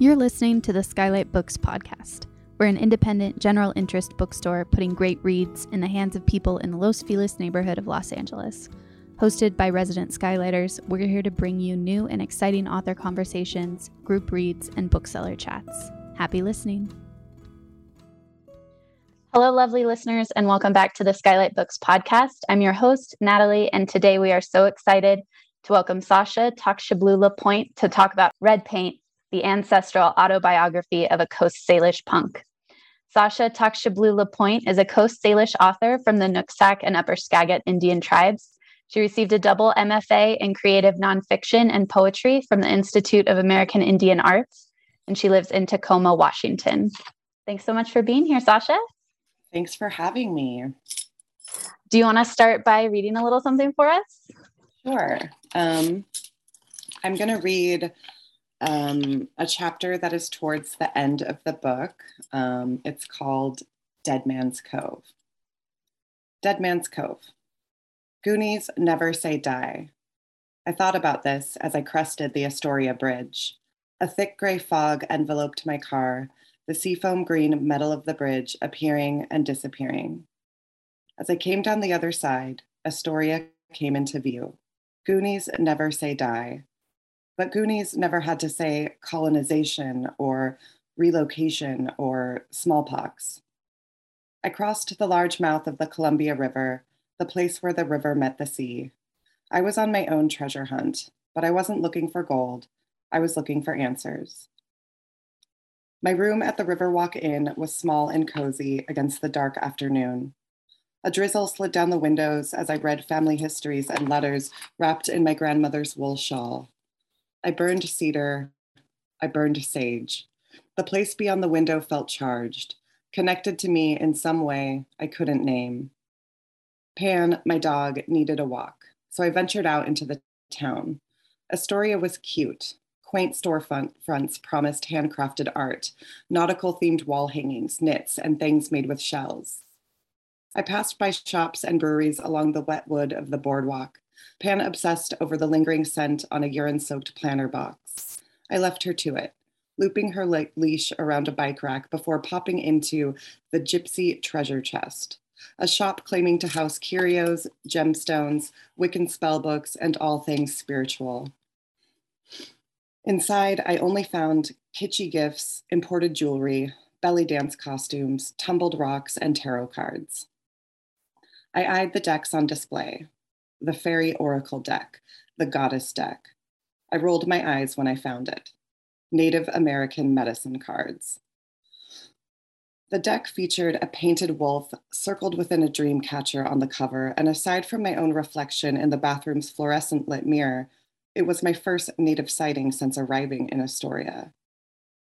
You're listening to the Skylight Books podcast. We're an independent, general interest bookstore putting great reads in the hands of people in the Los Feliz neighborhood of Los Angeles. Hosted by resident Skylighters, we're here to bring you new and exciting author conversations, group reads, and bookseller chats. Happy listening. Hello, lovely listeners, and welcome back to the Skylight Books podcast. I'm your host, Natalie, and today we are so excited to welcome Sasha Tokshiblu-LaPointe to talk about Red Paint, the ancestral autobiography of a Coast Salish punk. Sasha Tokshiblu-LaPointe is a Coast Salish author from the Nooksack and Upper Skagit Indian tribes. She received a double MFA in creative nonfiction and poetry from the Institute of American Indian Arts, and she lives in Tacoma, Washington. Thanks so much for being here, Sasha. Thanks for having me. Do you want to start by reading a little something for us? Sure. Um, I'm going to read um, a chapter that is towards the end of the book. Um, it's called Dead Man's Cove. Dead Man's Cove. Goonies never say die. I thought about this as I crested the Astoria Bridge. A thick gray fog enveloped my car, the seafoam green metal of the bridge appearing and disappearing. As I came down the other side, Astoria came into view. Goonies never say die, but Goonies never had to say colonization or relocation or smallpox. I crossed the large mouth of the Columbia River, the place where the river met the sea. I was on my own treasure hunt, but I wasn't looking for gold. I was looking for answers. My room at the Riverwalk Inn was small and cozy against the dark afternoon. A drizzle slid down the windows as I read family histories and letters wrapped in my grandmother's wool shawl. I burned cedar. I burned sage. The place beyond the window felt charged, connected to me in some way I couldn't name. Pan, my dog, needed a walk, so I ventured out into the town. Astoria was cute. Quaint storefront fronts promised handcrafted art, nautical themed wall hangings, knits, and things made with shells. I passed by shops and breweries along the wet wood of the boardwalk, Pan obsessed over the lingering scent on a urine soaked planter box. I left her to it, looping her le- leash around a bike rack before popping into the Gypsy Treasure Chest, a shop claiming to house curios, gemstones, Wiccan spellbooks, and all things spiritual. Inside, I only found kitschy gifts, imported jewelry, belly dance costumes, tumbled rocks, and tarot cards. I eyed the decks on display, the fairy oracle deck, the goddess deck. I rolled my eyes when I found it. Native American medicine cards. The deck featured a painted wolf circled within a dream catcher on the cover, and aside from my own reflection in the bathroom's fluorescent lit mirror, it was my first native sighting since arriving in Astoria.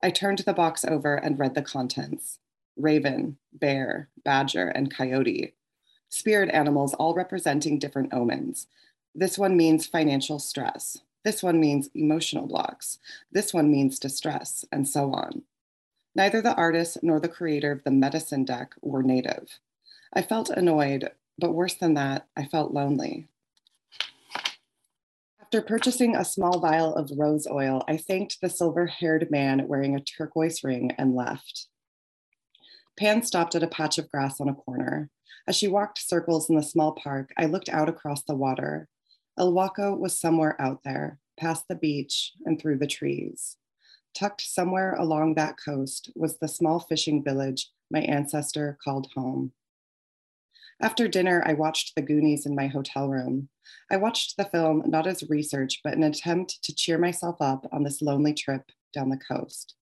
I turned the box over and read the contents raven, bear, badger, and coyote spirit animals all representing different omens. This one means financial stress. This one means emotional blocks. This one means distress, and so on. Neither the artist nor the creator of the medicine deck were native. I felt annoyed, but worse than that, I felt lonely. After purchasing a small vial of rose oil, I thanked the silver haired man wearing a turquoise ring and left. Pan stopped at a patch of grass on a corner. As she walked circles in the small park, I looked out across the water. Ilwaco was somewhere out there, past the beach and through the trees. Tucked somewhere along that coast was the small fishing village my ancestor called home. After dinner, I watched The Goonies in my hotel room. I watched the film not as research, but an attempt to cheer myself up on this lonely trip down the coast.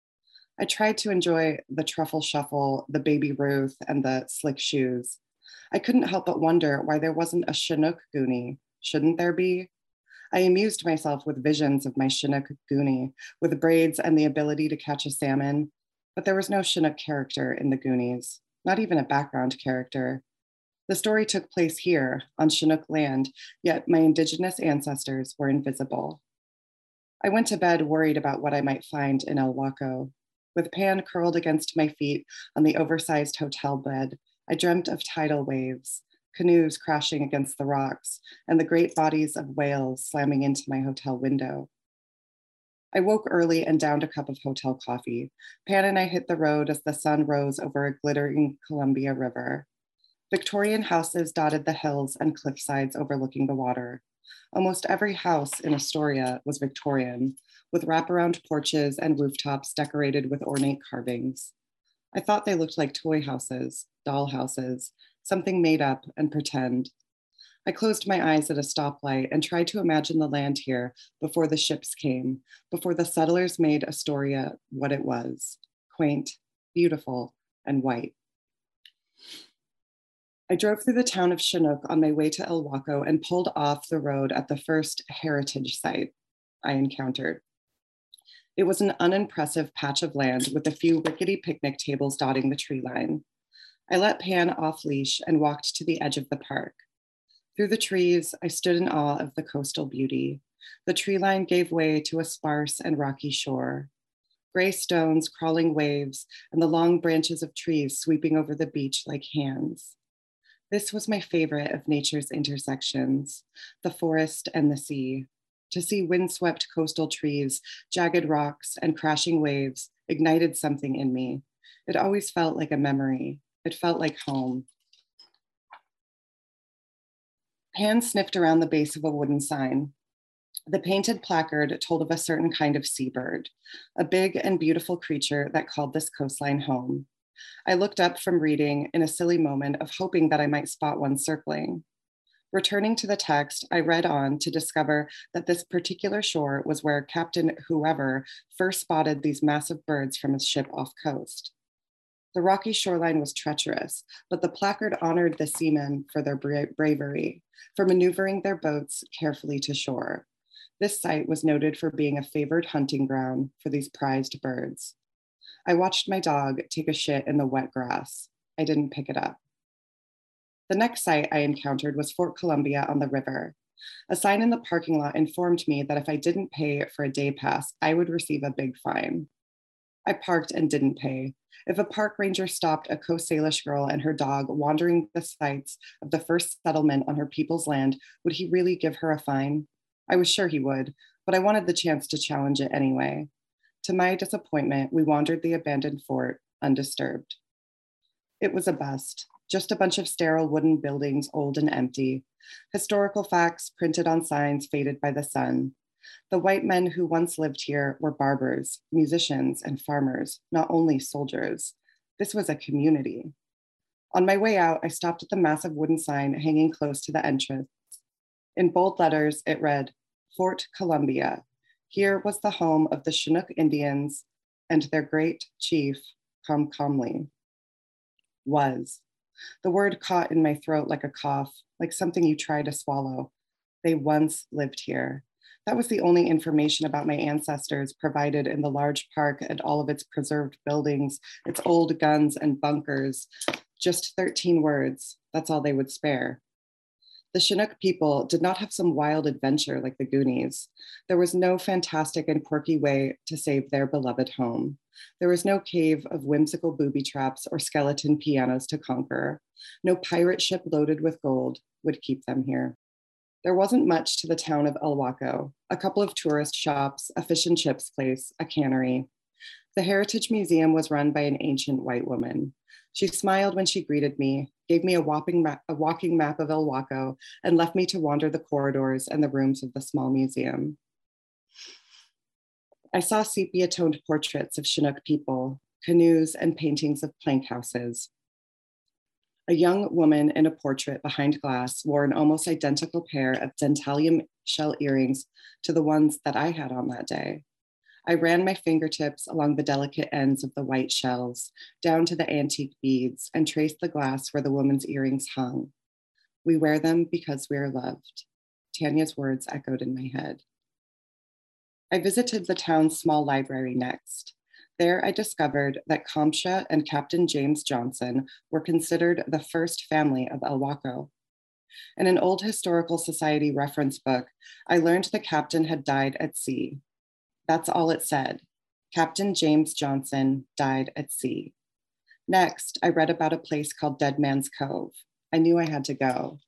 I tried to enjoy the truffle shuffle, the baby Ruth, and the slick shoes. I couldn't help but wonder why there wasn't a Chinook Goonie. Shouldn't there be? I amused myself with visions of my Chinook Goonie, with braids and the ability to catch a salmon, but there was no Chinook character in the Goonies, not even a background character. The story took place here on Chinook land, yet my indigenous ancestors were invisible. I went to bed worried about what I might find in Ilwaco. With Pan curled against my feet on the oversized hotel bed, I dreamt of tidal waves, canoes crashing against the rocks, and the great bodies of whales slamming into my hotel window. I woke early and downed a cup of hotel coffee. Pan and I hit the road as the sun rose over a glittering Columbia River. Victorian houses dotted the hills and cliffsides overlooking the water. Almost every house in Astoria was Victorian, with wraparound porches and rooftops decorated with ornate carvings. I thought they looked like toy houses, doll houses, something made up and pretend. I closed my eyes at a stoplight and tried to imagine the land here before the ships came, before the settlers made Astoria what it was quaint, beautiful, and white. I drove through the town of Chinook on my way to Ilwaco and pulled off the road at the first heritage site I encountered. It was an unimpressive patch of land with a few rickety picnic tables dotting the tree line. I let Pan off leash and walked to the edge of the park. Through the trees, I stood in awe of the coastal beauty. The tree line gave way to a sparse and rocky shore. Gray stones, crawling waves, and the long branches of trees sweeping over the beach like hands. This was my favorite of nature's intersections, the forest and the sea. To see windswept coastal trees, jagged rocks, and crashing waves ignited something in me. It always felt like a memory. It felt like home. Pan sniffed around the base of a wooden sign. The painted placard told of a certain kind of seabird, a big and beautiful creature that called this coastline home. I looked up from reading in a silly moment of hoping that I might spot one circling. Returning to the text, I read on to discover that this particular shore was where Captain Whoever first spotted these massive birds from his ship off coast. The rocky shoreline was treacherous, but the placard honored the seamen for their bra- bravery, for maneuvering their boats carefully to shore. This site was noted for being a favored hunting ground for these prized birds. I watched my dog take a shit in the wet grass. I didn't pick it up. The next site I encountered was Fort Columbia on the river. A sign in the parking lot informed me that if I didn't pay for a day pass, I would receive a big fine. I parked and didn't pay. If a park ranger stopped a Coast Salish girl and her dog wandering the sites of the first settlement on her people's land, would he really give her a fine? I was sure he would, but I wanted the chance to challenge it anyway. To my disappointment, we wandered the abandoned fort undisturbed. It was a bust, just a bunch of sterile wooden buildings, old and empty. Historical facts printed on signs faded by the sun. The white men who once lived here were barbers, musicians, and farmers, not only soldiers. This was a community. On my way out, I stopped at the massive wooden sign hanging close to the entrance. In bold letters, it read, Fort Columbia. Here was the home of the Chinook Indians and their great chief, Comcomly. Was. The word caught in my throat like a cough, like something you try to swallow. They once lived here. That was the only information about my ancestors provided in the large park and all of its preserved buildings, its old guns and bunkers. Just 13 words, that's all they would spare. The Chinook people did not have some wild adventure like the Goonies. There was no fantastic and quirky way to save their beloved home. There was no cave of whimsical booby traps or skeleton pianos to conquer. No pirate ship loaded with gold would keep them here. There wasn't much to the town of Ilwaco, a couple of tourist shops, a fish and chips place, a cannery. The Heritage Museum was run by an ancient white woman. She smiled when she greeted me, gave me a, whopping ma- a walking map of Ilwaco, and left me to wander the corridors and the rooms of the small museum. I saw sepia toned portraits of Chinook people, canoes, and paintings of plank houses. A young woman in a portrait behind glass wore an almost identical pair of dentalium shell earrings to the ones that I had on that day. I ran my fingertips along the delicate ends of the white shells, down to the antique beads, and traced the glass where the woman's earrings hung. We wear them because we are loved. Tanya's words echoed in my head. I visited the town's small library next. There, I discovered that Kamsha and Captain James Johnson were considered the first family of Ilwaco. In an old historical society reference book, I learned the captain had died at sea. That's all it said. Captain James Johnson died at sea. Next, I read about a place called Dead Man's Cove. I knew I had to go.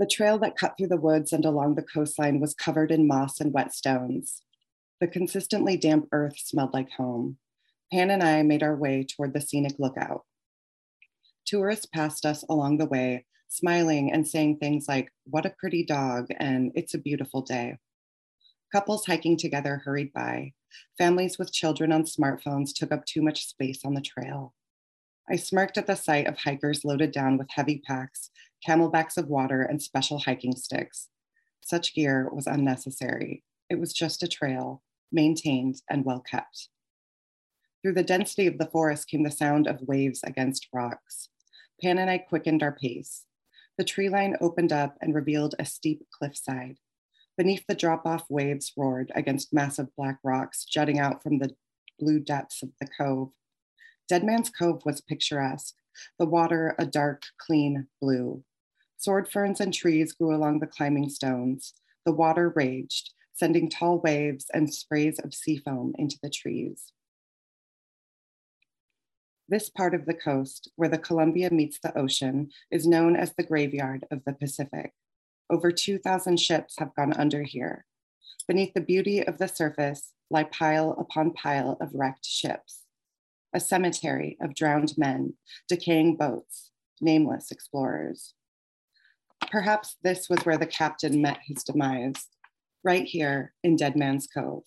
The trail that cut through the woods and along the coastline was covered in moss and wet stones. The consistently damp earth smelled like home. Pan and I made our way toward the scenic lookout. Tourists passed us along the way, smiling and saying things like, What a pretty dog, and It's a beautiful day. Couples hiking together hurried by. Families with children on smartphones took up too much space on the trail. I smirked at the sight of hikers loaded down with heavy packs, camelbacks of water, and special hiking sticks. Such gear was unnecessary. It was just a trail, maintained and well kept. Through the density of the forest came the sound of waves against rocks. Pan and I quickened our pace. The tree line opened up and revealed a steep cliffside. Beneath the drop off waves roared against massive black rocks jutting out from the blue depths of the cove. Dead Man's Cove was picturesque, the water a dark, clean blue. Sword ferns and trees grew along the climbing stones. The water raged, sending tall waves and sprays of sea foam into the trees. This part of the coast, where the Columbia meets the ocean, is known as the graveyard of the Pacific. Over 2,000 ships have gone under here. Beneath the beauty of the surface lie pile upon pile of wrecked ships, a cemetery of drowned men, decaying boats, nameless explorers. Perhaps this was where the captain met his demise, right here in Dead Man's Cove.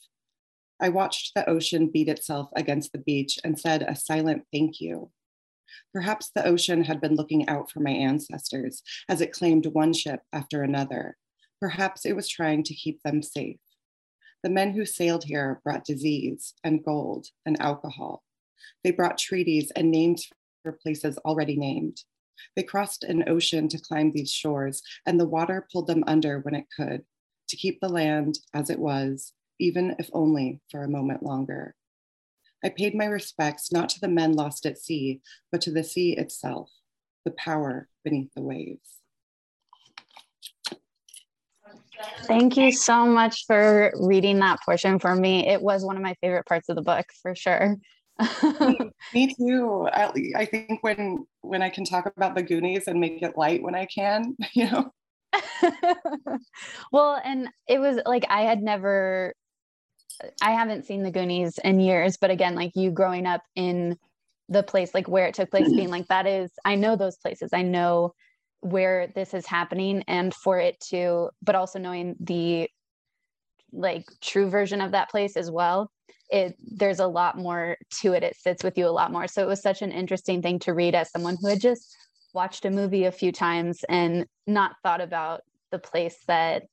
I watched the ocean beat itself against the beach and said a silent thank you Perhaps the ocean had been looking out for my ancestors as it claimed one ship after another. Perhaps it was trying to keep them safe. The men who sailed here brought disease and gold and alcohol. They brought treaties and names for places already named. They crossed an ocean to climb these shores, and the water pulled them under when it could, to keep the land as it was, even if only for a moment longer. I paid my respects not to the men lost at sea, but to the sea itself, the power beneath the waves. Thank you so much for reading that portion for me. It was one of my favorite parts of the book for sure. me too. I, I think when when I can talk about the Goonies and make it light when I can, you know. well, and it was like I had never I haven't seen the Goonies in years, but again, like you growing up in the place, like where it took place, being like, that is, I know those places. I know where this is happening. And for it to, but also knowing the like true version of that place as well, it there's a lot more to it. It sits with you a lot more. So it was such an interesting thing to read as someone who had just watched a movie a few times and not thought about the place that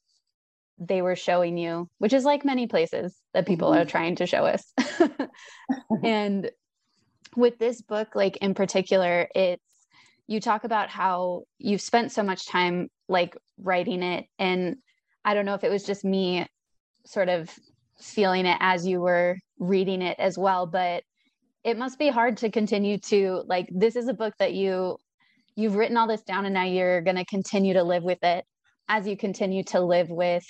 they were showing you, which is like many places that people mm-hmm. are trying to show us. and with this book, like in particular, it's you talk about how you've spent so much time like writing it. And I don't know if it was just me sort of feeling it as you were reading it as well, but it must be hard to continue to like this is a book that you you've written all this down and now you're going to continue to live with it as you continue to live with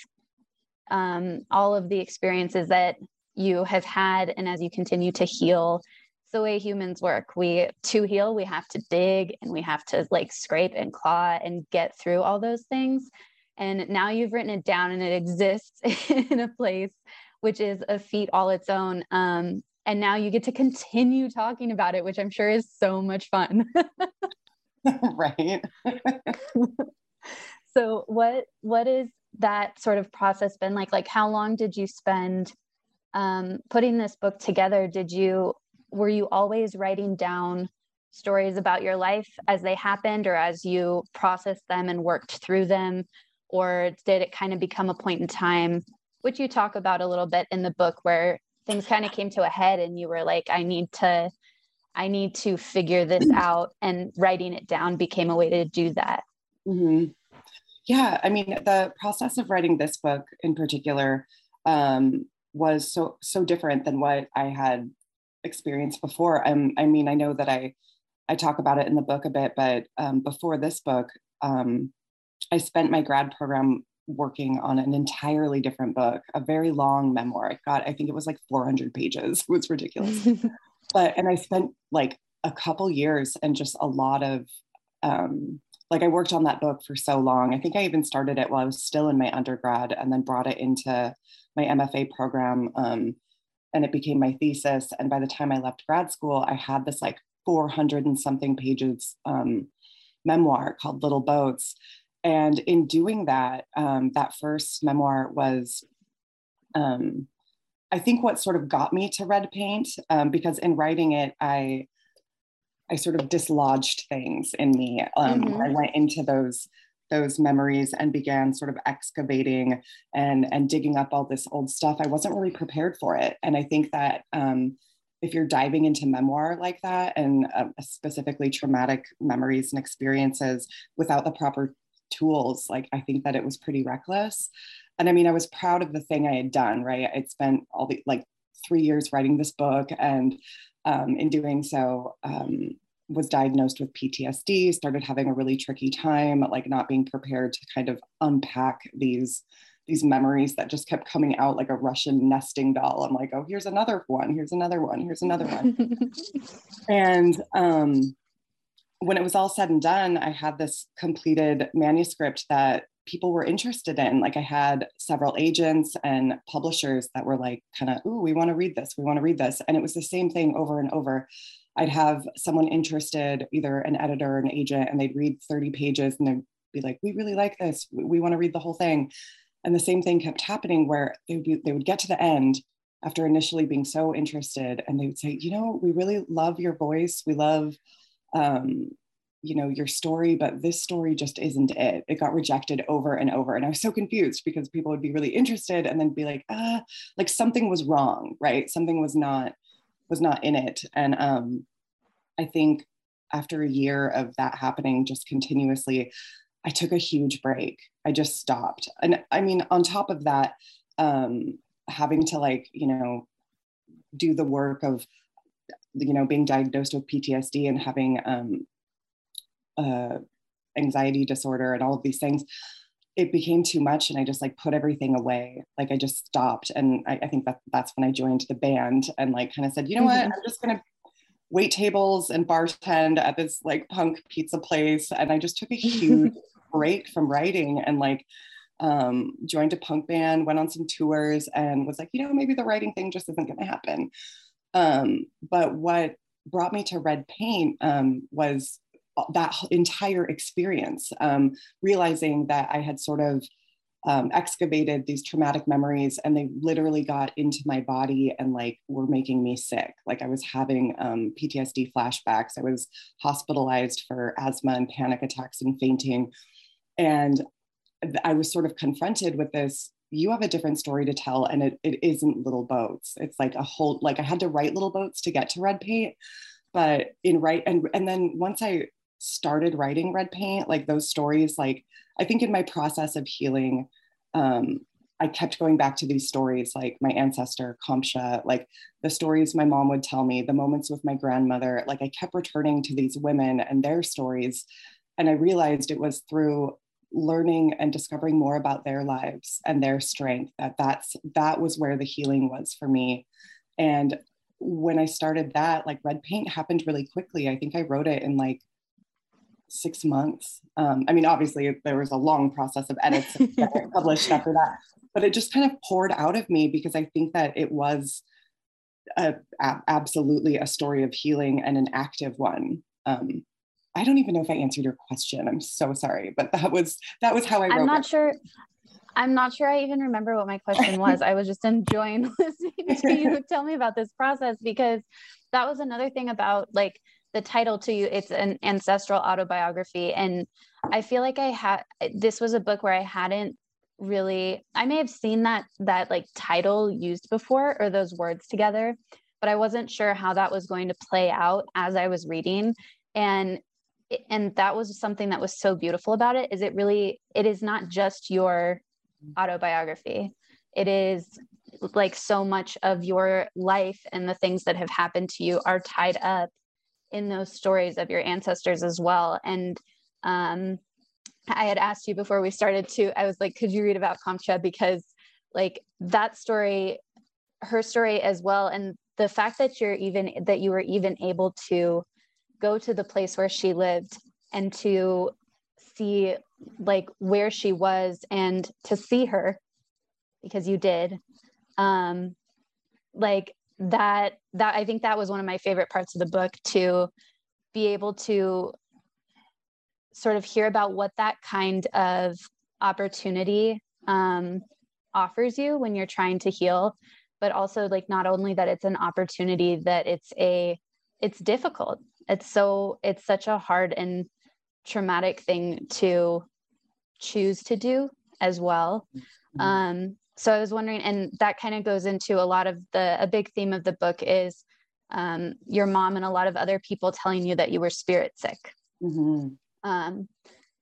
um, all of the experiences that you have had and as you continue to heal. The way humans work. We to heal we have to dig and we have to like scrape and claw and get through all those things. And now you've written it down and it exists in a place which is a feat all its own. Um, and now you get to continue talking about it which i'm sure is so much fun right so what what is that sort of process been like? Like, how long did you spend um, putting this book together? Did you were you always writing down stories about your life as they happened, or as you processed them and worked through them, or did it kind of become a point in time, which you talk about a little bit in the book, where things kind of came to a head and you were like, I need to. I need to figure this out, and writing it down became a way to do that. Mm-hmm. Yeah, I mean, the process of writing this book in particular um, was so so different than what I had experienced before. Um, I mean, I know that I I talk about it in the book a bit, but um, before this book, um, I spent my grad program working on an entirely different book, a very long memoir. I got, I think it was like 400 pages. It was ridiculous. but and I spent like a couple years and just a lot of um, like I worked on that book for so long. I think I even started it while I was still in my undergrad and then brought it into my MFA program. Um, and it became my thesis. And by the time I left grad school, I had this like 400 and something pages um, memoir called Little Boats. And in doing that, um, that first memoir was, um, I think, what sort of got me to red paint, um, because in writing it, I I sort of dislodged things in me. Um, mm-hmm. I went into those those memories and began sort of excavating and and digging up all this old stuff. I wasn't really prepared for it, and I think that um, if you're diving into memoir like that and uh, specifically traumatic memories and experiences without the proper tools, like I think that it was pretty reckless. And I mean, I was proud of the thing I had done. Right, I'd spent all the like three years writing this book and um, in doing so, um, was diagnosed with PTSD, started having a really tricky time, like not being prepared to kind of unpack these these memories that just kept coming out like a Russian nesting doll. I'm like, oh, here's another one, here's another one, here's another one. and um, when it was all said and done, I had this completed manuscript that people were interested in. Like I had several agents and publishers that were like, kind of, ooh, we want to read this, we want to read this. And it was the same thing over and over. I'd have someone interested, either an editor or an agent, and they'd read 30 pages and they'd be like, we really like this, we, want to read the whole thing. And the same thing kept happening where they would, be, they would get to the end after initially being so interested and they would say, you know, we really love your voice. We love um, you know your story but this story just isn't it. It got rejected over and over. And i was so confused because people would be really interested and then be like ah like something was wrong right? Something was not was not in it. And um i think after a year of that happening just continuously i took a huge break. I just stopped. And i mean on top of that um having to like you know do the work of you know being diagnosed with ptsd and having um uh, anxiety disorder and all of these things it became too much and i just like put everything away. Like i just stopped and i, I think that that's when i joined the band and like kind of said you know mm-hmm. what i'm just gonna wait tables and bartend at this like punk pizza place. And i just took a huge break from writing and like um, joined a punk band went on some tours and was like you know maybe the writing thing just isn't gonna happen um, but what brought me to red paint um, was that entire experience, um, realizing that I had sort of um, excavated these traumatic memories and they literally got into my body and like were making me sick. Like I was having um, PTSD flashbacks. I was hospitalized for asthma and panic attacks and fainting. And I was sort of confronted with this you have a different story to tell and it, it isn't little boats. It's like a whole like i had to write little boats to get to red paint but in right and and then once i started writing red paint like those stories like i think in my process of healing um, i kept going back to these stories like my ancestor kamsha like the stories my mom would tell me the moments with my grandmother like i kept returning to these women and their stories and i realized it was through learning and discovering more about their lives and their strength that that's that was where the healing was for me and when i started that like red paint happened really quickly i think i wrote it in like six months. Um, I mean, obviously, there was a long process of edits published after that, but it just kind of poured out of me because I think that it was a, a, absolutely a story of healing and an active one. Um, I don't even know if I answered your question. I'm so sorry, but that was that was how I. Wrote it. I'm not it. sure. I'm not sure I even remember what my question was. I was just enjoying listening to you tell me about this process because that was another thing about like the title to you it's an ancestral autobiography and i feel like i had this was a book where i hadn't really i may have seen that that like title used before or those words together but i wasn't sure how that was going to play out as i was reading and and that was something that was so beautiful about it is it really it is not just your autobiography it is like so much of your life and the things that have happened to you are tied up in those stories of your ancestors as well. And um, I had asked you before we started to, I was like, could you read about Kamsha? Because like that story, her story as well. And the fact that you're even, that you were even able to go to the place where she lived and to see like where she was and to see her because you did. Um like that that i think that was one of my favorite parts of the book to be able to sort of hear about what that kind of opportunity um, offers you when you're trying to heal but also like not only that it's an opportunity that it's a it's difficult it's so it's such a hard and traumatic thing to choose to do as well mm-hmm. um so i was wondering and that kind of goes into a lot of the a big theme of the book is um, your mom and a lot of other people telling you that you were spirit sick mm-hmm. um,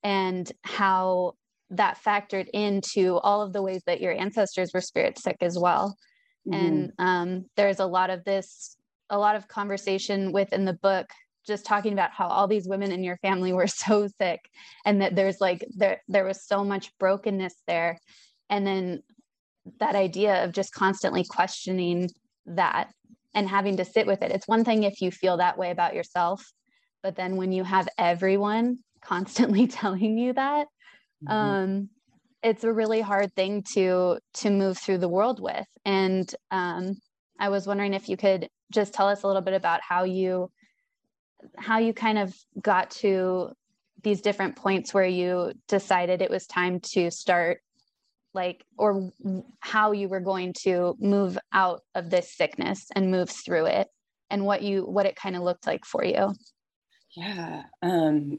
and how that factored into all of the ways that your ancestors were spirit sick as well mm-hmm. and um, there's a lot of this a lot of conversation within the book just talking about how all these women in your family were so sick and that there's like there there was so much brokenness there. And then that idea of just constantly questioning that and having to sit with it. It's one thing if you feel that way about yourself but then when you have everyone constantly telling you that mm-hmm. um it's a really hard thing to to move through the world with. And um i was wondering if you could just tell us a little bit about how you how you kind of got to these different points where you decided it was time to start like or how you were going to move out of this sickness and move through it and what you what it kind of looked like for you? Yeah um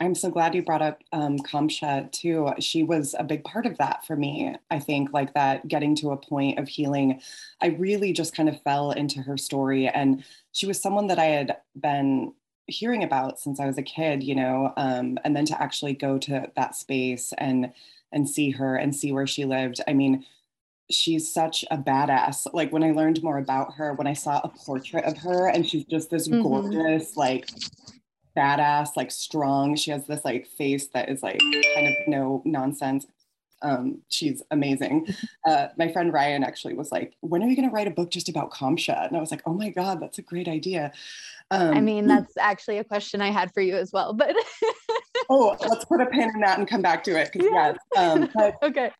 i'm so glad you brought up um kamsha too. She was a big part of that for me i think like that getting to a point of healing. I really just kind of fell into her story and she was someone that I had been hearing about since I was a kid, you know, um, and then to actually go to that space and and see her and see where she lived. I mean, she's such a badass. Like when I learned more about her, when I saw a portrait of her, and she's just this mm-hmm. gorgeous, like badass, like strong. She has this like face that is like kind of no nonsense. Um, she's amazing. Uh, my friend Ryan actually was like, "When are you going to write a book just about Kamsha?" And I was like, "Oh my god, that's a great idea." Um, I mean, that's actually a question I had for you as well. But oh, let's put a pin in that and come back to it. Yeah. Yes, um, okay.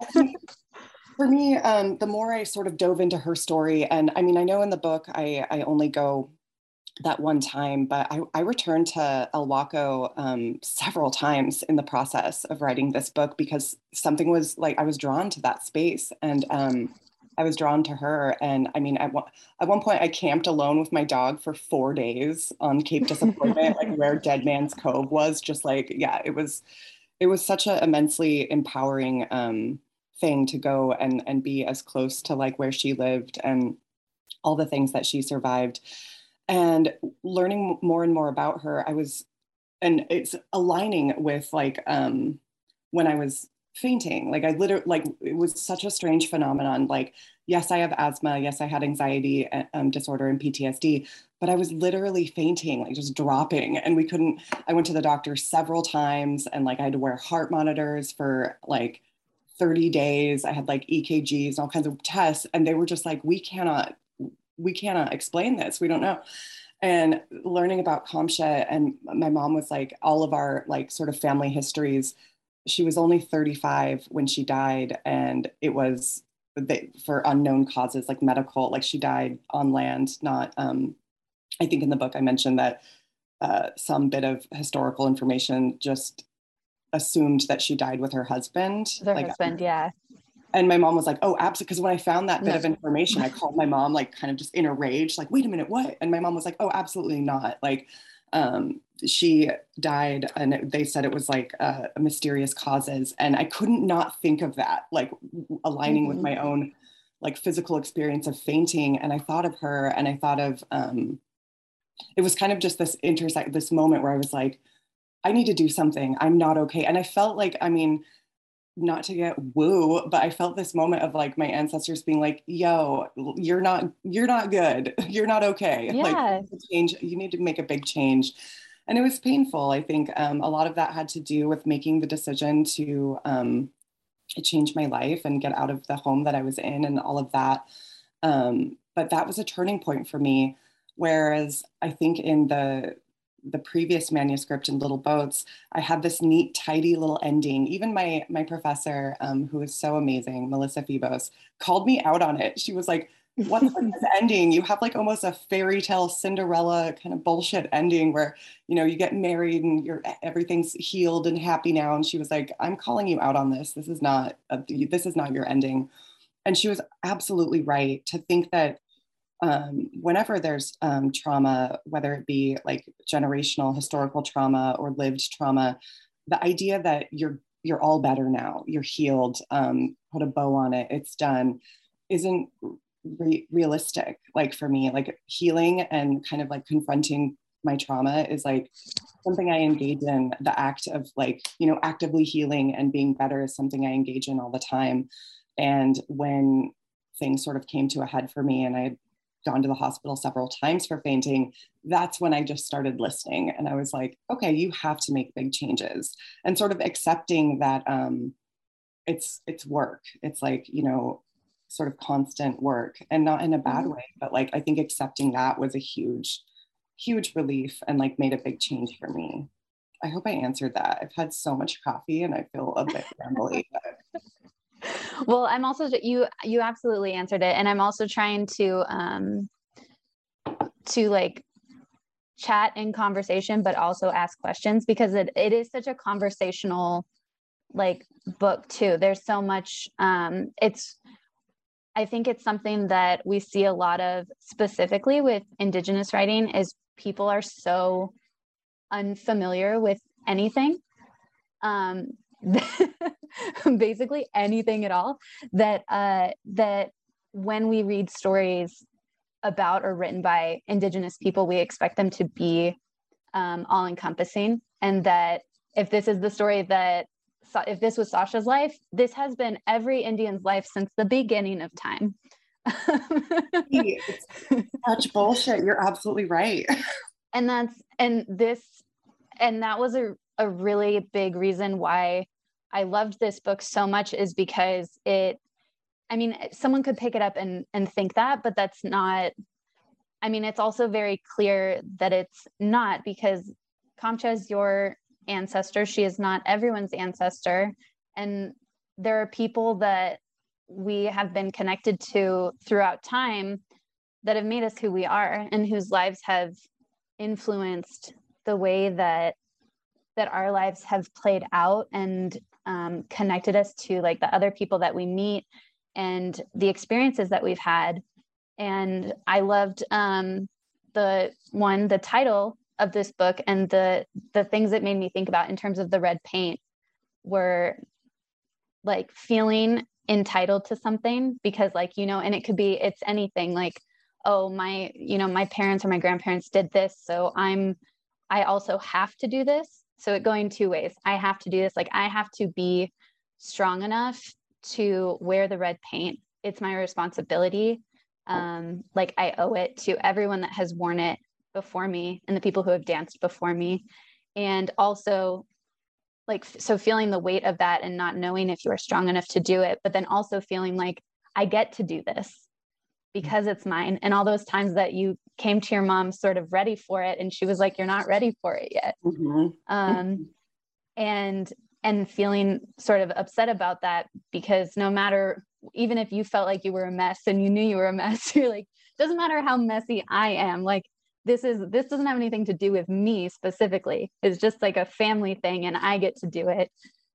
for me, um, the more I sort of dove into her story, and I mean, I know in the book I I only go that one time, but I, I returned to Ilwaco um, several times in the process of writing this book because something was like I was drawn to that space and um, I was drawn to her. And I mean, at one, at one point, I camped alone with my dog for four days on Cape Disappointment, like where Dead Man's Cove was. Just like, yeah, it was, it was such an immensely empowering um, thing to go and and be as close to like where she lived and all the things that she survived and learning more and more about her i was and it's aligning with like um when i was fainting like i literally like it was such a strange phenomenon like yes i have asthma yes i had anxiety um, disorder and ptsd but i was literally fainting like just dropping and we couldn't i went to the doctor several times and like i had to wear heart monitors for like 30 days. I had like ekgs and all kinds of tests and they were just like we cannot we cannot explain this. We don't know. And learning about Kamsha and my mom was like all of our like sort of family histories. She was only 35 when she died, and it was for unknown causes, like medical. Like she died on land, not. Um, I think in the book I mentioned that uh, some bit of historical information just assumed that she died with her husband. Her like, husband, yeah and my mom was like, "Oh, absolutely." Because when I found that bit of information, I called my mom, like, kind of just in a rage, like, "Wait a minute, what?" And my mom was like, "Oh, absolutely not." Like, um, she died, and they said it was like uh, mysterious causes, and I couldn't not think of that, like aligning mm-hmm. with my own like physical experience of fainting. And I thought of her, and I thought of um, it was kind of just this intersect, this moment where I was like, "I need to do something. I'm not okay," and I felt like, I mean not to get woo, but I felt this moment of like my ancestors being like, yo, you're not, you're not good. You're not okay. Yeah. Like change, you need to make a big change. And it was painful. I think um, a lot of that had to do with making the decision to um, change my life and get out of the home that I was in and all of that. Um, but that was a turning point for me. Whereas I think in the the previous manuscript in Little Boats, I had this neat, tidy little ending. Even my my professor, um, who is so amazing, Melissa Febos, called me out on it. She was like, "What's with this ending? You have like almost a fairy tale Cinderella kind of bullshit ending where you know you get married and you're everything's healed and happy now." And she was like, "I'm calling you out on this. This is not a, this is not your ending." And she was absolutely right to think that um, whenever there's um, trauma, whether it be like generational historical trauma or lived trauma, the idea that you're you're all better now, you're healed, um, put a bow on it, it's done, isn't re- realistic. Like for me, like healing and kind of like confronting my trauma is like something I engage in. The act of like you know actively healing and being better is something I engage in all the time. And when things sort of came to a head for me and I gone to the hospital several times for fainting, that's when I just started listening. And I was like, okay, you have to make big changes and sort of accepting that um, it's it's work. It's like, you know, sort of constant work and not in a bad mm-hmm. way, but like I think accepting that was a huge, huge relief and like made a big change for me. I hope I answered that. I've had so much coffee and I feel a bit rambly. But well i'm also you you absolutely answered it and i'm also trying to um to like chat in conversation but also ask questions because it, it is such a conversational like book too. There's so much um it's i think it's something that we see a lot of specifically with indigenous writing is people are so unfamiliar with anything. Um basically anything at all that uh, that when we read stories about or written by indigenous people we expect them to be um, all encompassing and that if this is the story that if this was sasha's life this has been every indian's life since the beginning of time. Such bullshit. You're absolutely right. And that's and this and that was a, a really big reason why I loved this book so much is because it, I mean, someone could pick it up and, and think that, but that's not, I mean, it's also very clear that it's not because Kamsha is your ancestor. She is not everyone's ancestor. And there are people that we have been connected to throughout time that have made us who we are and whose lives have influenced the way that that our lives have played out and um, connected us to like the other people that we meet and the experiences that we've had. And I loved um, the one, the title of this book and the the things that made me think about in terms of the red paint were like feeling entitled to something because like you know and it could be it's anything like oh my you know my parents or my grandparents did this so i'm i also have to do this so it going two ways. I have to do this. Like i have to be strong enough to wear the red paint. It's my responsibility. Um, like i owe it to everyone that has worn it before me and the people who have danced before me. And also like so feeling the weight of that and not knowing if you are strong enough to do it but then also feeling like i get to do this because it's mine. And all those times that you came to your mom sort of ready for it and she was like you're not ready for it yet. Mm-hmm. um, and and feeling sort of upset about that because no matter even if you felt like you were a mess and you knew you were a mess you're like doesn't matter how messy i am like this is this doesn't have anything to do with me specifically. It's just like a family thing and i get to do it.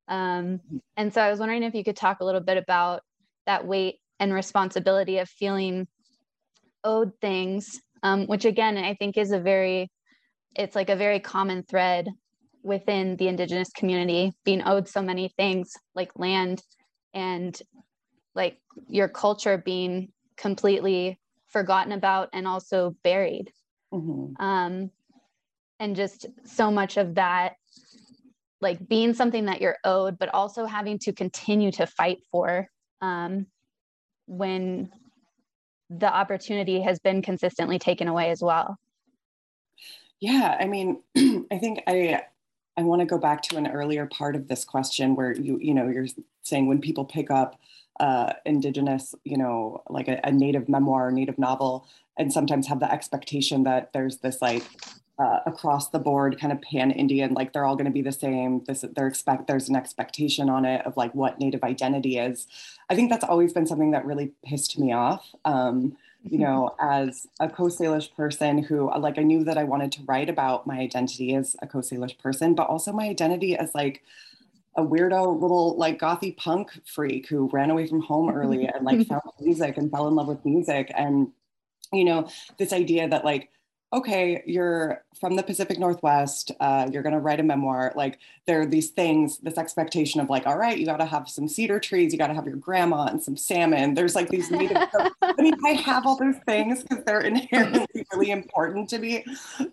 Um, and so i was wondering if you could talk a little bit about that weight and responsibility of feeling owed things, um, which again, I think is a very, it's like a very common thread within the Indigenous community, being owed so many things like land and like your culture being completely forgotten about and also buried. Mm-hmm. Um, and just so much of that like being something that you're owed but also having to continue to fight for um, when the opportunity has been consistently taken away as well. Yeah i mean i think i i want to go back to an earlier part of this question where you you know you're saying when people pick up uh, indigenous you know like a, a native memoir native novel and sometimes have the expectation that there's this like uh, across the board kind of pan Indian, like they're all going to be the same. This they're expect there's an expectation on it of like what Native identity is. I think that's always been something that really pissed me off. Um, you know, as a Coast Salish person who like I knew that I wanted to write about my identity as a Coast Salish person, but also my identity as like a weirdo little like gothy punk freak who ran away from home early and like found music and fell in love with music and you know this idea that like okay, you're from the Pacific Northwest, uh, you're going to write a memoir. Like there are these things, this expectation of like, all right, you got to have some cedar trees, you got to have your grandma and some salmon. There's like these native, I mean, I have all those things because they're inherently really important to me.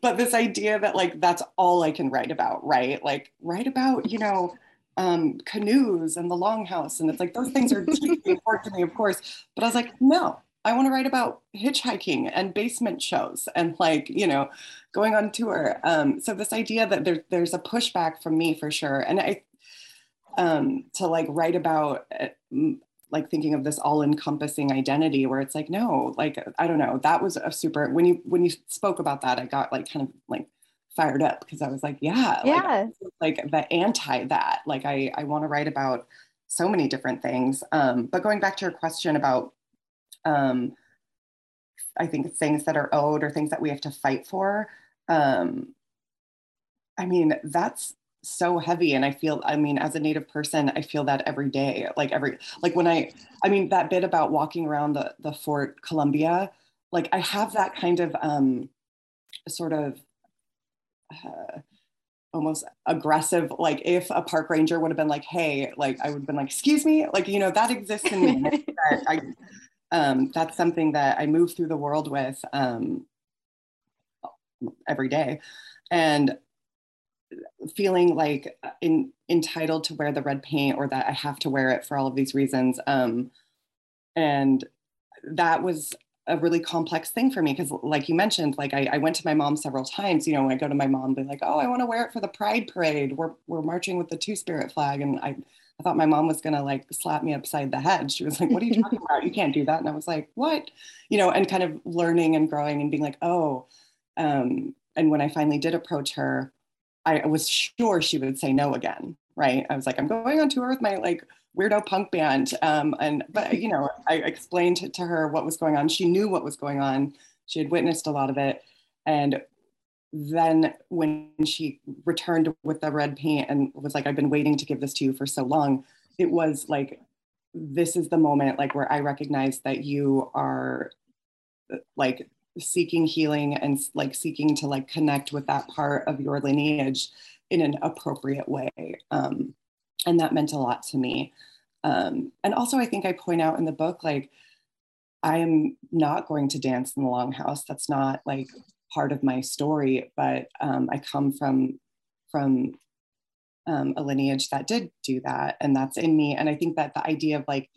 But this idea that like, that's all I can write about, right? Like write about, you know, um, canoes and the longhouse. And it's like, those things are important to me, of course. But I was like, no, I want to write about hitchhiking and basement shows and like, you know, going on tour. Um, so this idea that there, there's a pushback from me for sure. And I, um, to like write about uh, like thinking of this all encompassing identity where it's like, no, like, I don't know, that was a super, when you, when you spoke about that, I got like kind of like fired up because I was like, yeah, yeah. Like, like the anti that, like I, I want to write about so many different things. Um, but going back to your question about um, I think things that are owed or things that we have to fight for. Um, I mean, that's so heavy. And I feel, I mean, as a Native person, I feel that every day. Like every, like when I, I mean, that bit about walking around the, the Fort Columbia, like I have that kind of um, sort of, uh, almost aggressive like if a park ranger would have been like hey like i would have been like excuse me like you know that exists in me that I, um, that's something that I move through the world with um, every day. And feeling like in, entitled to wear the red paint or that I have to wear it for all of these reasons. Um, and that was a really complex thing for me because like you mentioned like I, I, went to my mom several times you know when i go to my mom be like oh i want to wear it for the pride parade we're, we're marching with the two spirit flag and i I thought my mom was going to like slap me upside the head. She was like, What are you talking about? You can't do that. And I was like, What? You know, and kind of learning and growing and being like, Oh. Um, and when I finally did approach her, I was sure she would say no again. Right. I was like, I'm going on tour with my like weirdo punk band. Um, and, but, you know, I explained to, to her what was going on. She knew what was going on. She had witnessed a lot of it. And then when she returned with the red paint and was like, I've been waiting to give this to you for so long, it was like, this is the moment like where I recognize that you are like seeking healing and like seeking to like connect with that part of your lineage in an appropriate way. Um, and that meant a lot to me. Um, and also, I think I point out in the book, like, I am not going to dance in the longhouse. That's not like part of my story, but um, I come from from um, a lineage that did do that, and that's in me. And I think that the idea of like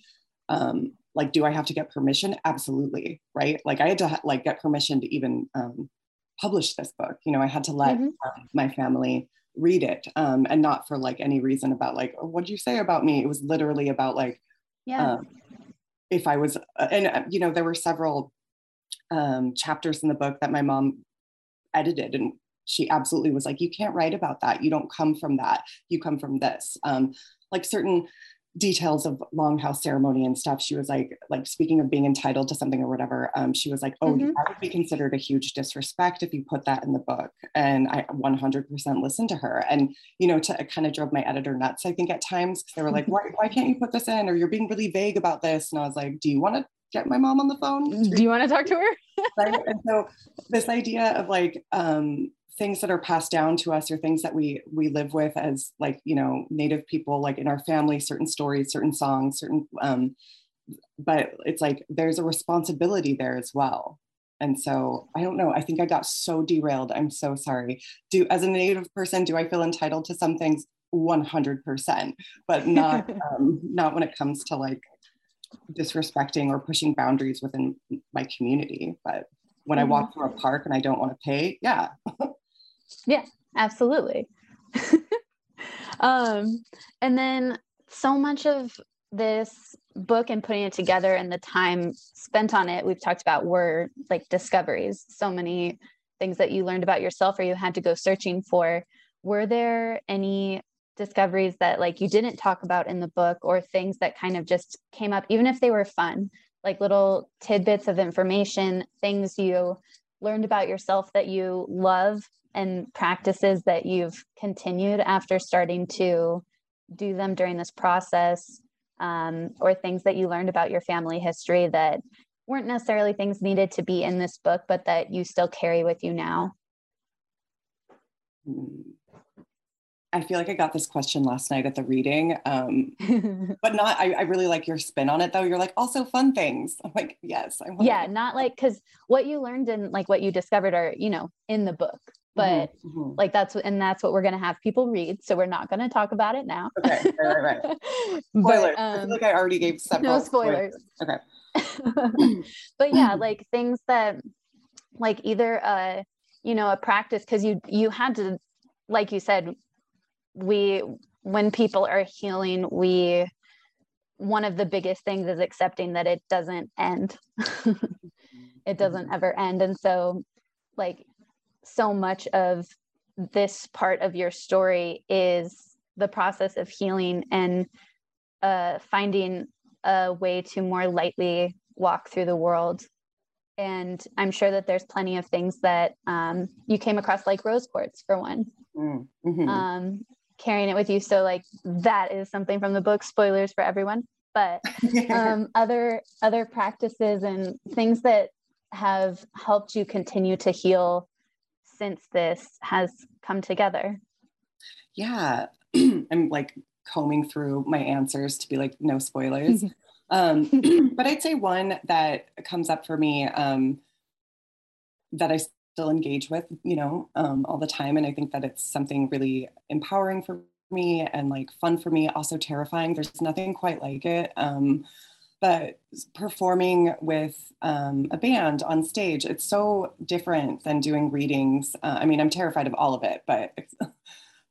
um, like do I have to get permission? Absolutely, right? Like I had to like get permission to even um, publish this book. You know, I had to let mm-hmm. my family read it, um, and not for like any reason about like oh, what do you say about me. It was literally about like yeah. Um, if I was, uh, and uh, you know, there were several um, chapters in the book that my mom edited and she absolutely was like you can't write about that you don't come from that you come from this um, like certain details of longhouse ceremony and stuff she was like like speaking of being entitled to something or whatever um, she was like oh mm-hmm. that would be considered a huge disrespect if you put that in the book and i 100% listened to her and you know to kind of drove my editor nuts i think at times because they were like why, why can't you put this in or you're being really vague about this and i was like do you want to get my mom on the phone. Do you want to talk to her? And so this idea of like um, things that are passed down to us or things that we we live with as like you know native people like in our family certain stories certain songs certain um, but it's like there's a responsibility there as well and so i don't know i think i got so derailed i'm so sorry do as a native person do i feel entitled to some things 100% but not um, not when it comes to like disrespecting or pushing boundaries within my community. But when mm-hmm. I walk through a park and I don't want to pay, yeah. yeah, absolutely. um, and then so much of this book and putting it together and the time spent on it, we've talked about were like discoveries. So many things that you learned about yourself or you had to go searching for were there any discoveries that like you didn't talk about in the book or things that kind of just came up even if they were fun like little tidbits of information things you learned about yourself that you love and practices that you've continued after starting to do them during this process um, or things that you learned about your family history that weren't necessarily things needed to be in this book but that you still carry with you now. I feel like I got this question last night at the reading, um, but not. I, I, really like your spin on it, though. You're like also fun things. I'm like, yes, I want. Yeah, not like because what you learned and like what you discovered are you know in the book, but mm-hmm, mm-hmm. like that's and that's what we're gonna have people read. So we're not gonna talk about it now. Okay, right, right. right. Spoilers. But, um, I feel um, like I already gave several. No spoilers. spoilers. Okay. but yeah, like things that like either uh you know a practice because you you had to like you said we when people are healing we one of the biggest things is accepting that it doesn't end it doesn't ever end and so like so much of this part of your story is the process of healing and uh, finding a way to more lightly walk through the world and i'm sure that there's plenty of things that um, you came across like rose quartz for one mm, mm-hmm. um, carrying it with you. So like that is something from the book. Spoilers for everyone, but um, other other practices and things that have helped you continue to heal since this has come together. Yeah, I'm like combing through my answers to be like no spoilers. um, but I'd say one that comes up for me um, that I still engage with, you know, um, all the time. And I think that it's something really empowering for me and like fun for me, also terrifying. There's nothing quite like it. Um, but performing with um, a band on stage, it's so different than doing readings. Uh, I mean, I'm terrified of all of it, but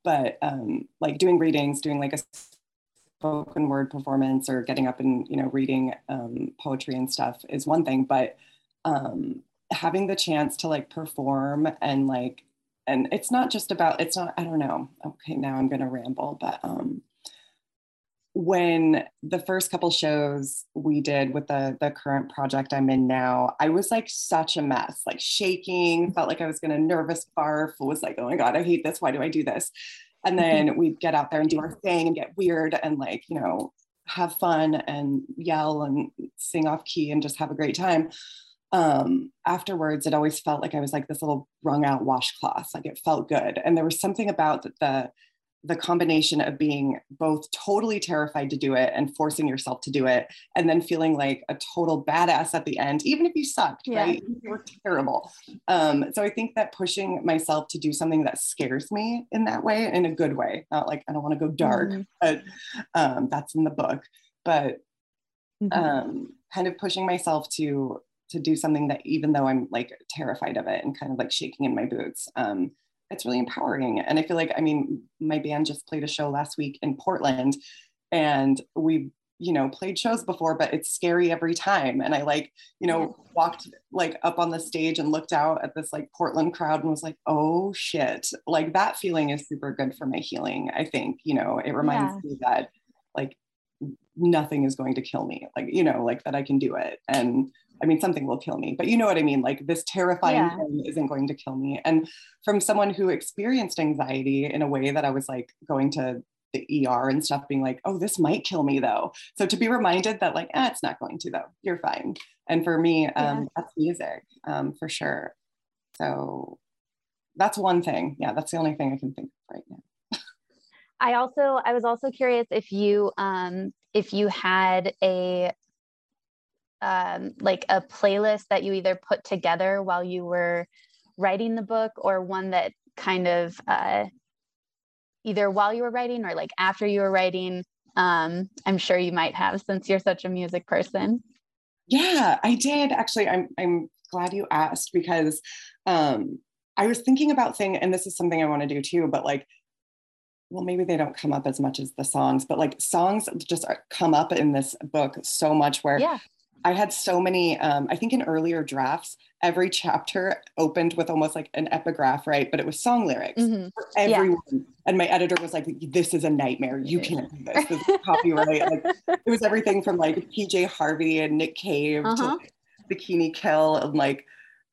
but um, like doing readings, doing like a spoken word performance or getting up and you know reading um, poetry and stuff is one thing, but um, having the chance to like perform and like and it's not just about it's not i don't know okay now i'm to ramble but um when the first couple shows we did with the the current project i'm in now i was like such a mess like shaking felt like i was going to nervous barf was like oh my god i hate this why do i do this and then we'd get out there and do our thing and get weird and like you know have fun and yell and sing off key and just have a great time um, afterwards, it always felt like I was like this little wrung out washcloth. Like it felt good. And there was something about the, the, the combination of being both totally terrified to do it and forcing yourself to do it, and then feeling like a total badass at the end, even if you sucked, yeah. right? You were terrible. Um, so I think that pushing myself to do something that scares me in that way, in a good way, not like I don't want to go dark, mm-hmm. but um, that's in the book, but mm-hmm. um, kind of pushing myself to to do something that even though I'm like terrified of it and kind of like shaking in my boots, um, it's really empowering. And I feel like, I mean, my band just played a show last week in Portland and we, you know, played shows before, but it's scary every time. And I like, you know, walked like up on the stage and looked out at this like Portland crowd and was like, oh shit. Like that feeling is super good for my healing. I think, you know, it reminds yeah. me that like nothing is going to kill me. Like, you know, like that I can do it. And I mean, something will kill me, but you know what I mean? Like this terrifying yeah. thing isn't going to kill me. And from someone who experienced anxiety in a way that I was like going to the ER and stuff, being like, oh, this might kill me though. So to be reminded that like, eh, it's not going to though, you're fine. And for me, um, yeah. that's music um, for sure. So that's one thing. Yeah, that's the only thing I can think of right now. I also, I was also curious if you, um, if you had a um, like a playlist that you either put together while you were writing the book or one that kind of uh, either while you were writing or like after you were writing. Um, i'm sure you might have since you're such a music person. Yeah i did. Actually i'm, I'm glad you asked because um, i was thinking about thing and this is something i want to do too but like well maybe they don't come up as much as the songs but like songs just are, come up in this book so much where yeah I had so many, um, I think in earlier drafts, every chapter opened with almost like an epigraph, right? But it was song lyrics mm-hmm. for everyone. Yeah. And my editor was like, this is a nightmare. You can't do this. This is copyright. like, it was everything from like PJ Harvey and Nick Cave uh-huh. to like, Bikini Kill and like,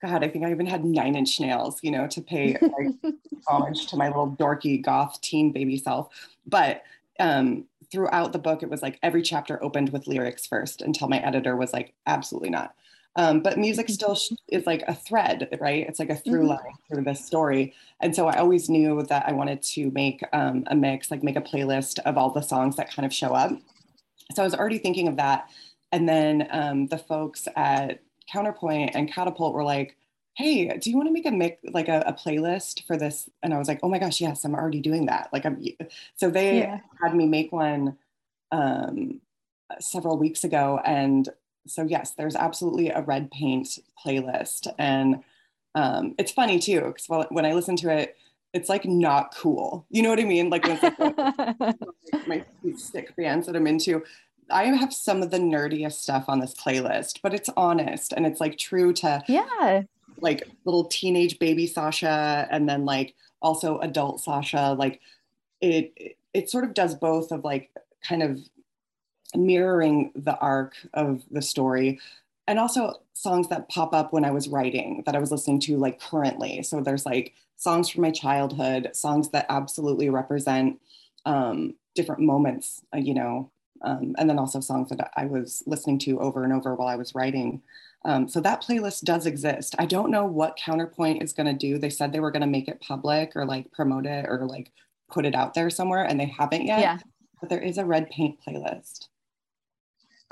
God, I think I even had nine inch nails, you know, to pay like, homage to my little dorky goth teen baby self. But um, throughout the book, it was like every chapter opened with lyrics first until my editor was like, absolutely not. Um, but music mm-hmm. still is like a thread, right? It's like a through mm-hmm. line through this story. And so I always knew that I wanted to make um, a mix, like make a playlist of all the songs that kind of show up. So I was already thinking of that. And then um, the folks at Counterpoint and Catapult were like, hey, do you want to make a mix, like a, a, playlist for this? And I was like, oh my gosh, yes, I'm already doing that. Like I'm, so they yeah. had me make one um, several weeks ago. And so yes, there's absolutely a red paint playlist. And um, it's funny too, because when I listen to it, it's like not cool. You know what I mean? Like, like my stick bands that I'm into, I have some of the nerdiest stuff on this playlist, but it's honest and it's like true to yeah like little teenage baby Sasha and then like also adult Sasha. Like it, it, it sort of does both of like kind of mirroring the arc of the story and also songs that pop up when I was writing that I was listening to like currently. So there's like songs from my childhood, songs that absolutely represent um, different moments, uh, you know, um, and then also songs that I was listening to over and over while I was writing. Um, so that playlist does exist. I don't know what Counterpoint is going to do. They said they were going to make it public or like promote it or like put it out there somewhere, and they haven't yet. Yeah. But there is a red paint playlist.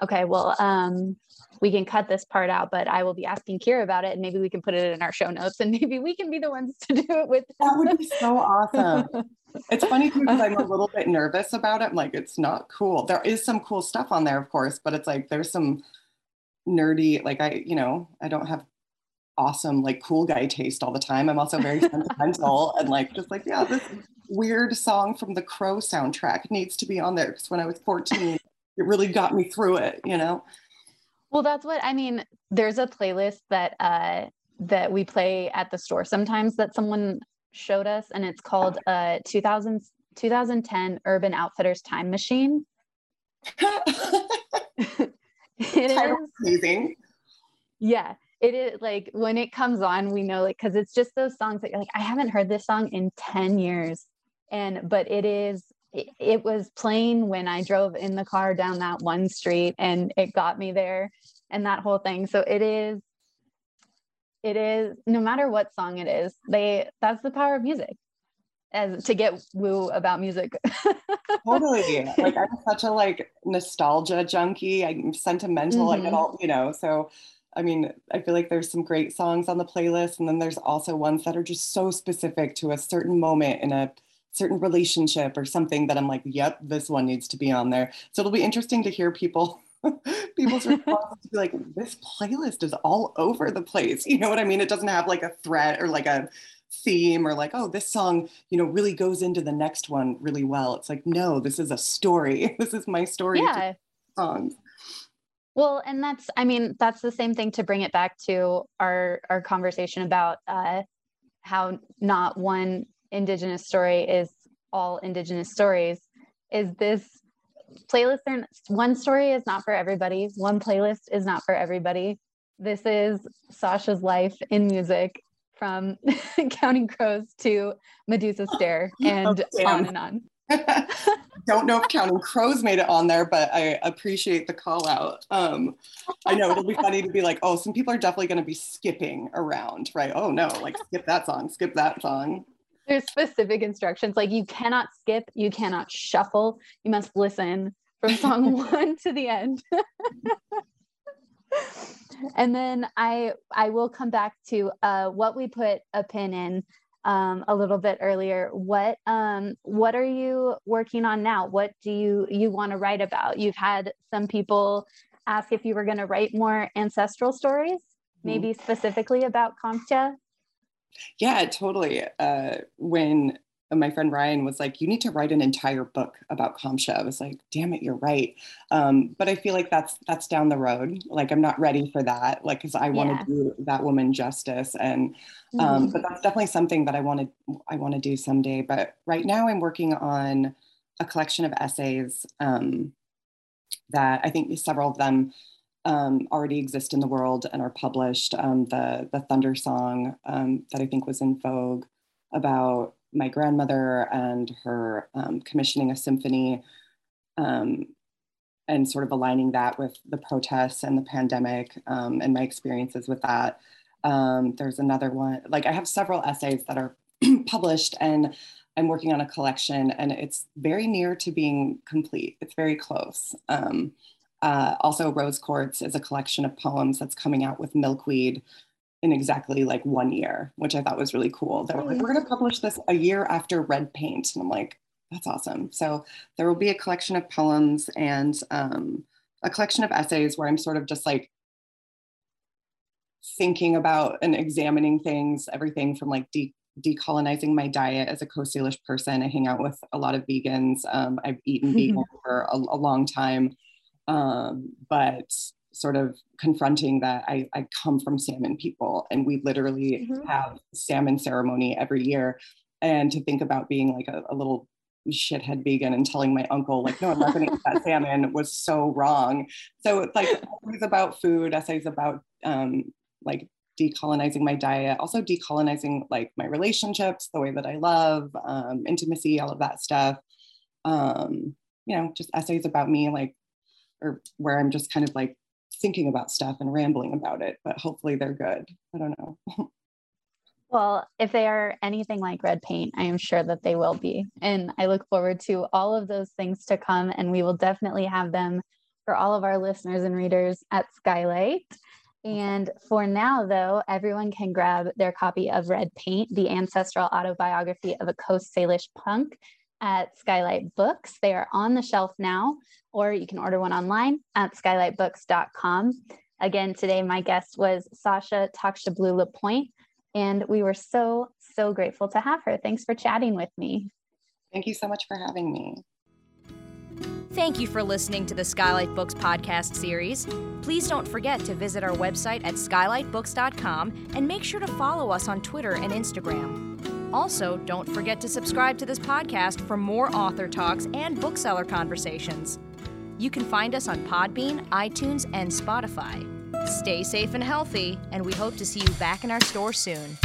Okay, well, um, we can cut this part out, but I will be asking Kira about it, and maybe we can put it in our show notes, and maybe we can be the ones to do it with. That would be so awesome. it's funny too because I'm a little bit nervous about it. I'm like, it's not cool. There is some cool stuff on there, of course, but it's like there's some nerdy. Like I, you know, I don't have awesome like cool guy taste all the time. I'm also very sentimental and like just like yeah, this weird song from the Crow soundtrack needs to be on there because when I was 14 it really got me through it, you know? Well, that's what I mean. There's a playlist that uh that we play at the store sometimes that someone showed us, and it's called uh 2000, 2010 Urban Outfitters Time Machine. it is amazing. Yeah. It is like when it comes on, we know like because it's just those songs that you're like, I haven't heard this song in 10 years. And but it is it, was playing when I drove in the car down that one street and it got me there and that whole thing. So it is, it is no matter what song it is, they that's the power of music as to get woo about music. totally. Like I'm such a like nostalgia junkie. I'm sentimental, mm-hmm. like all, you know, so I mean, I feel like there's some great songs on the playlist, and then there's also ones that are just so specific to a certain moment in a certain relationship or something that I'm like, yep, this one needs to be on there. So it'll be interesting to hear people people's response to be like, this playlist is all over the place. You know what I mean? It doesn't have like a thread or like a theme or like, oh, this song, you know, really goes into the next one really well. It's like, no, this is a story. This is my story. Yeah. Songs. Well, and that's, I mean, that's the same thing to bring it back to our our conversation about uh, how not one indigenous story is all indigenous stories is this playlist are one story is not for everybody one playlist is not for everybody this is sasha's life in music from counting crows to medusa stare and oh, on and on. Don't know if counting crows made it on there but i appreciate the call out. Um, i know it'll be funny to be like oh some people are definitely going to be skipping around right? Oh no like skip that song skip that song. There's specific instructions like you cannot skip you cannot shuffle you must listen from song one to the end and then i i will come back to uh, what we put a pin in um, a little bit earlier what um, what are you working on now what do you you want to write about you've had some people ask if you were going to write more ancestral stories mm-hmm. maybe specifically about Kamsha yeah, totally. Uh, when my friend Ryan was like, "You need to write an entire book about Kamsha." I was like, "Damn it, you're right." Um, but I feel like that's that's down the road. Like I'm not ready for that. Like because I yeah. want to do that woman justice, and um, mm-hmm. but that's definitely something that I want to I want to do someday. But right now, I'm working on a collection of essays um, that I think several of them um, already exist in the world and are published. Um, the the Thunder Song um, that I think was in Vogue about my grandmother and her um, commissioning a symphony um, and sort of aligning that with the protests and the pandemic um, and my experiences with that. there's another one, like I have several essays that are published and I'm working on a collection and it's very near to being complete. It's very close. Um, uh, also, Rose Quartz is a collection of poems that's coming out with Milkweed in exactly like one year, which I thought was really cool. They were like, we're going to publish this a year after Red Paint. And I'm like, that's awesome. So there will be a collection of poems and um, a collection of essays where I'm sort of just like thinking about and examining things, everything from like de- decolonizing my diet as a Coast Salish person. I hang out with a lot of vegans. Um, I've eaten vegan for a, a long time um, but sort of confronting that I, I, come from salmon people and we literally mm-hmm. have salmon ceremony every year. And to think about being like a, a little shithead vegan and telling my uncle like no i'm not going to eat that salmon was so wrong. So it's like essays about food essays about um, like decolonizing my diet also decolonizing like my relationships the way that i love um, intimacy all of that stuff. Um, you know just essays about me like or where I'm just kind of like thinking about stuff and rambling about it, but hopefully they're good. I don't know. well, if they are anything like red paint, I am sure that they will be. And I look forward to all of those things to come, and we will definitely have them for all of our listeners and readers at Skylight. And for now, though, everyone can grab their copy of Red Paint, the ancestral autobiography of a Coast Salish punk, at Skylight Books. They are on the shelf now, or you can order one online at skylightbooks.com. Again, today my guest was Sasha Takshablue Lapointe, and we were so, so grateful to have her. Thanks for chatting with me. Thank you so much for having me. Thank you for listening to the Skylight Books podcast series. Please don't forget to visit our website at skylightbooks.com and make sure to follow us on Twitter and Instagram. Also, don't forget to subscribe to this podcast for more author talks and bookseller conversations. You can find us on Podbean, iTunes, and Spotify. Stay safe and healthy, and we hope to see you back in our store soon.